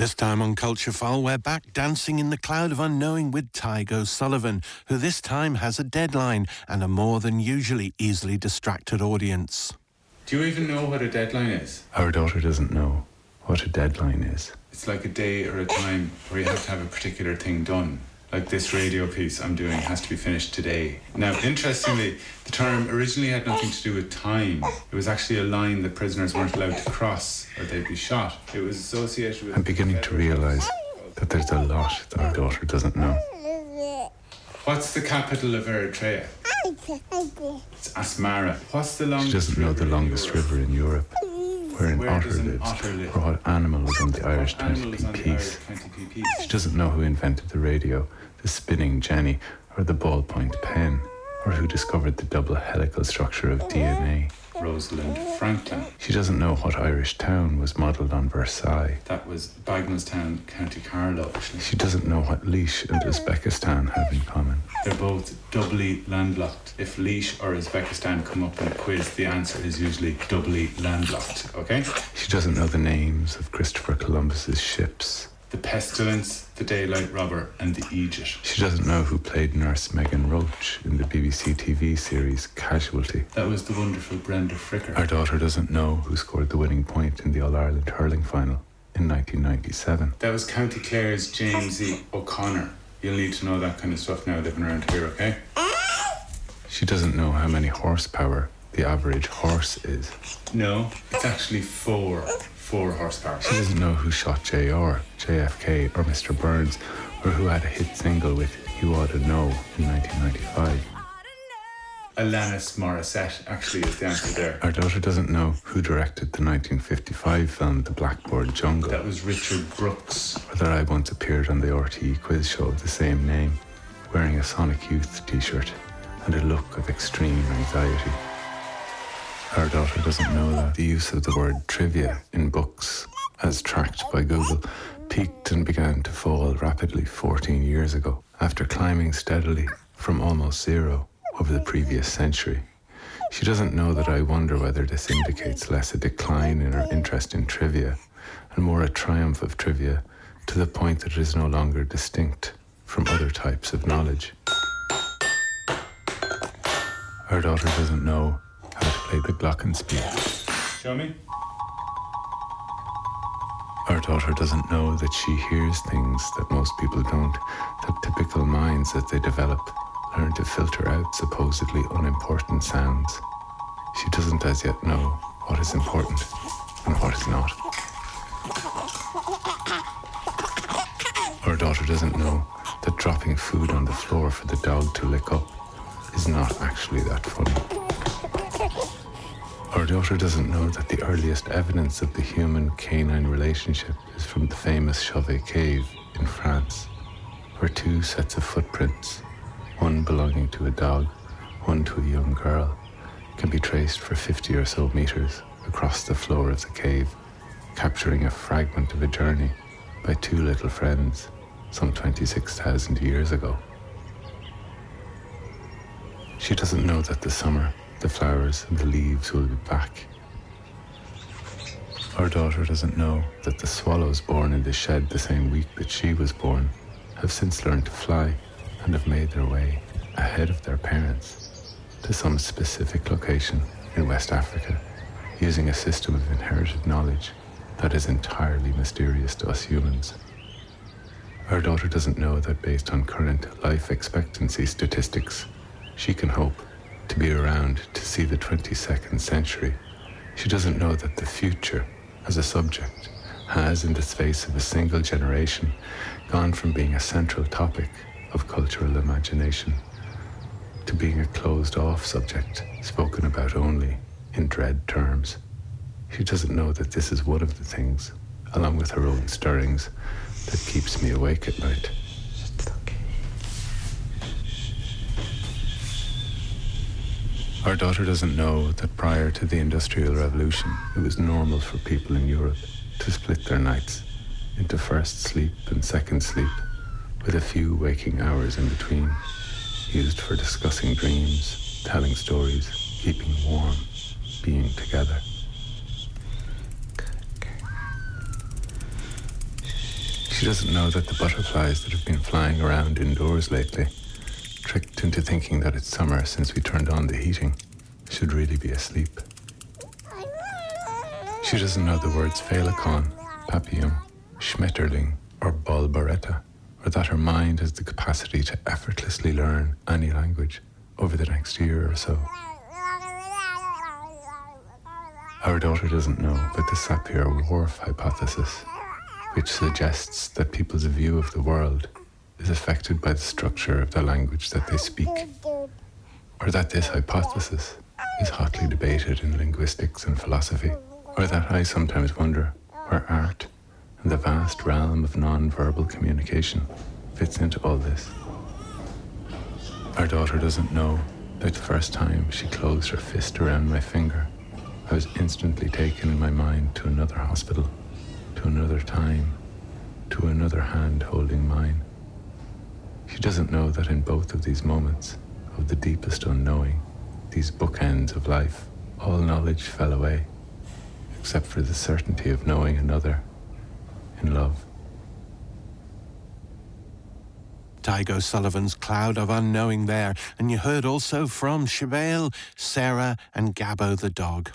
This time on Culture File, we're back dancing in the cloud of unknowing with Tadhg O'Sullivan, who this time has a deadline and a more than usually easily distracted audience. Do you even know what a deadline is? Our daughter doesn't know what a deadline is. It's like a day or a time where you have to have a particular thing done like this radio piece I'm doing has to be finished today. Now, interestingly, the term originally had nothing to do with time. It was actually a line that prisoners weren't allowed to cross or they'd be shot. It was associated with. I'm beginning to realize that there's a lot that our daughter doesn't know. What's the capital of Eritrea? It's Asmara. What's the longest? She doesn't know the longest river in Europe where an Where otter lives, otter live? or what animal is on the Irish What animal is on 20p the Irish piece. 20p piece? She doesn't know who invented the radio, the spinning Jenny, or the ballpoint pen, or who discovered the double helical structure of DNA. Rosalind Franklin. She doesn't know what Irish town was modelled on Versailles. That was Bagnallstown, County Carlow, actually. She doesn't know what Leash and Uzbekistan have in common. They're both doubly landlocked. If Leash or Uzbekistan come up in a quiz, the answer is usually doubly landlocked, okay? She doesn't know the names of Christopher Columbus's ships. The Pestilence, the Daylight Robber, and the Aegis. She doesn't know who played nurse Megan Roach in the BBC TV series Casualty. That was the wonderful Brenda Fricker. Our daughter doesn't know who scored the winning point in the All Ireland hurling final in 1997. That was County Clare's James E. O'Connor. You'll need to know that kind of stuff now living around here, okay? She doesn't know how many horsepower the average horse is. No, it's actually four. Four horsepower. She doesn't know who shot JR, JFK, or Mr. Burns, or who had a hit single with You Ought to Know in 1995. Alanis Morissette actually is the answer there. Our daughter doesn't know who directed the 1955 film The Blackboard Jungle, That was Richard Brooks. or that I once appeared on the RTE quiz show of the same name, wearing a Sonic Youth t shirt and a look of extreme anxiety. Our daughter doesn't know that the use of the word trivia in books, as tracked by Google, peaked and began to fall rapidly 14 years ago, after climbing steadily from almost zero over the previous century. She doesn't know that I wonder whether this indicates less a decline in her interest in trivia and more a triumph of trivia to the point that it is no longer distinct from other types of knowledge. Her daughter doesn't know play the glockenspiel. Show me. Our daughter doesn't know that she hears things that most people don't, that typical minds that they develop learn to filter out supposedly unimportant sounds. She doesn't as yet know what is important and what is not. Our daughter doesn't know that dropping food on the floor for the dog to lick up is not actually that funny. Our daughter doesn't know that the earliest evidence of the human canine relationship is from the famous Chauvet Cave in France, where two sets of footprints, one belonging to a dog, one to a young girl, can be traced for 50 or so meters across the floor of the cave, capturing a fragment of a journey by two little friends some 26,000 years ago. She doesn't know that the summer, the flowers, and the leaves will be back. Our daughter doesn't know that the swallows born in the shed the same week that she was born have since learned to fly and have made their way ahead of their parents to some specific location in West Africa using a system of inherited knowledge that is entirely mysterious to us humans. Our daughter doesn't know that based on current life expectancy statistics, she can hope to be around to see the 22nd century. She doesn't know that the future, as a subject, has, in the space of a single generation, gone from being a central topic of cultural imagination to being a closed off subject spoken about only in dread terms. She doesn't know that this is one of the things, along with her own stirrings, that keeps me awake at night. Our daughter doesn't know that prior to the Industrial Revolution, it was normal for people in Europe to split their nights into first sleep and second sleep, with a few waking hours in between, used for discussing dreams, telling stories, keeping warm, being together. She doesn't know that the butterflies that have been flying around indoors lately, tricked into thinking that it's summer since we turned on the heating, should really be asleep. She doesn't know the words Féileacáin, Papillon, Schmetterling, or Bolboreta, or that her mind has the capacity to effortlessly learn any language over the next year or so. Our daughter doesn't know about the Sapir-Whorf hypothesis, which suggests that people's view of the world is affected by the structure of the language that they speak, or that this hypothesis is hotly debated in linguistics and philosophy, or that I sometimes wonder where art and the vast realm of non-verbal communication fits into all this. Our daughter doesn't know that the first time she closed her fist around my finger, I was instantly taken in my mind to another hospital, to another time, to another hand holding mine. She doesn't know that in both of these moments of the deepest unknowing, these bookends of life, all knowledge fell away, except for the certainty of knowing another in love. Tadhg O'Sullivan's Cloud of Unknowing there, and you heard also from Siobhán, Sarah, and Gabbo the dog.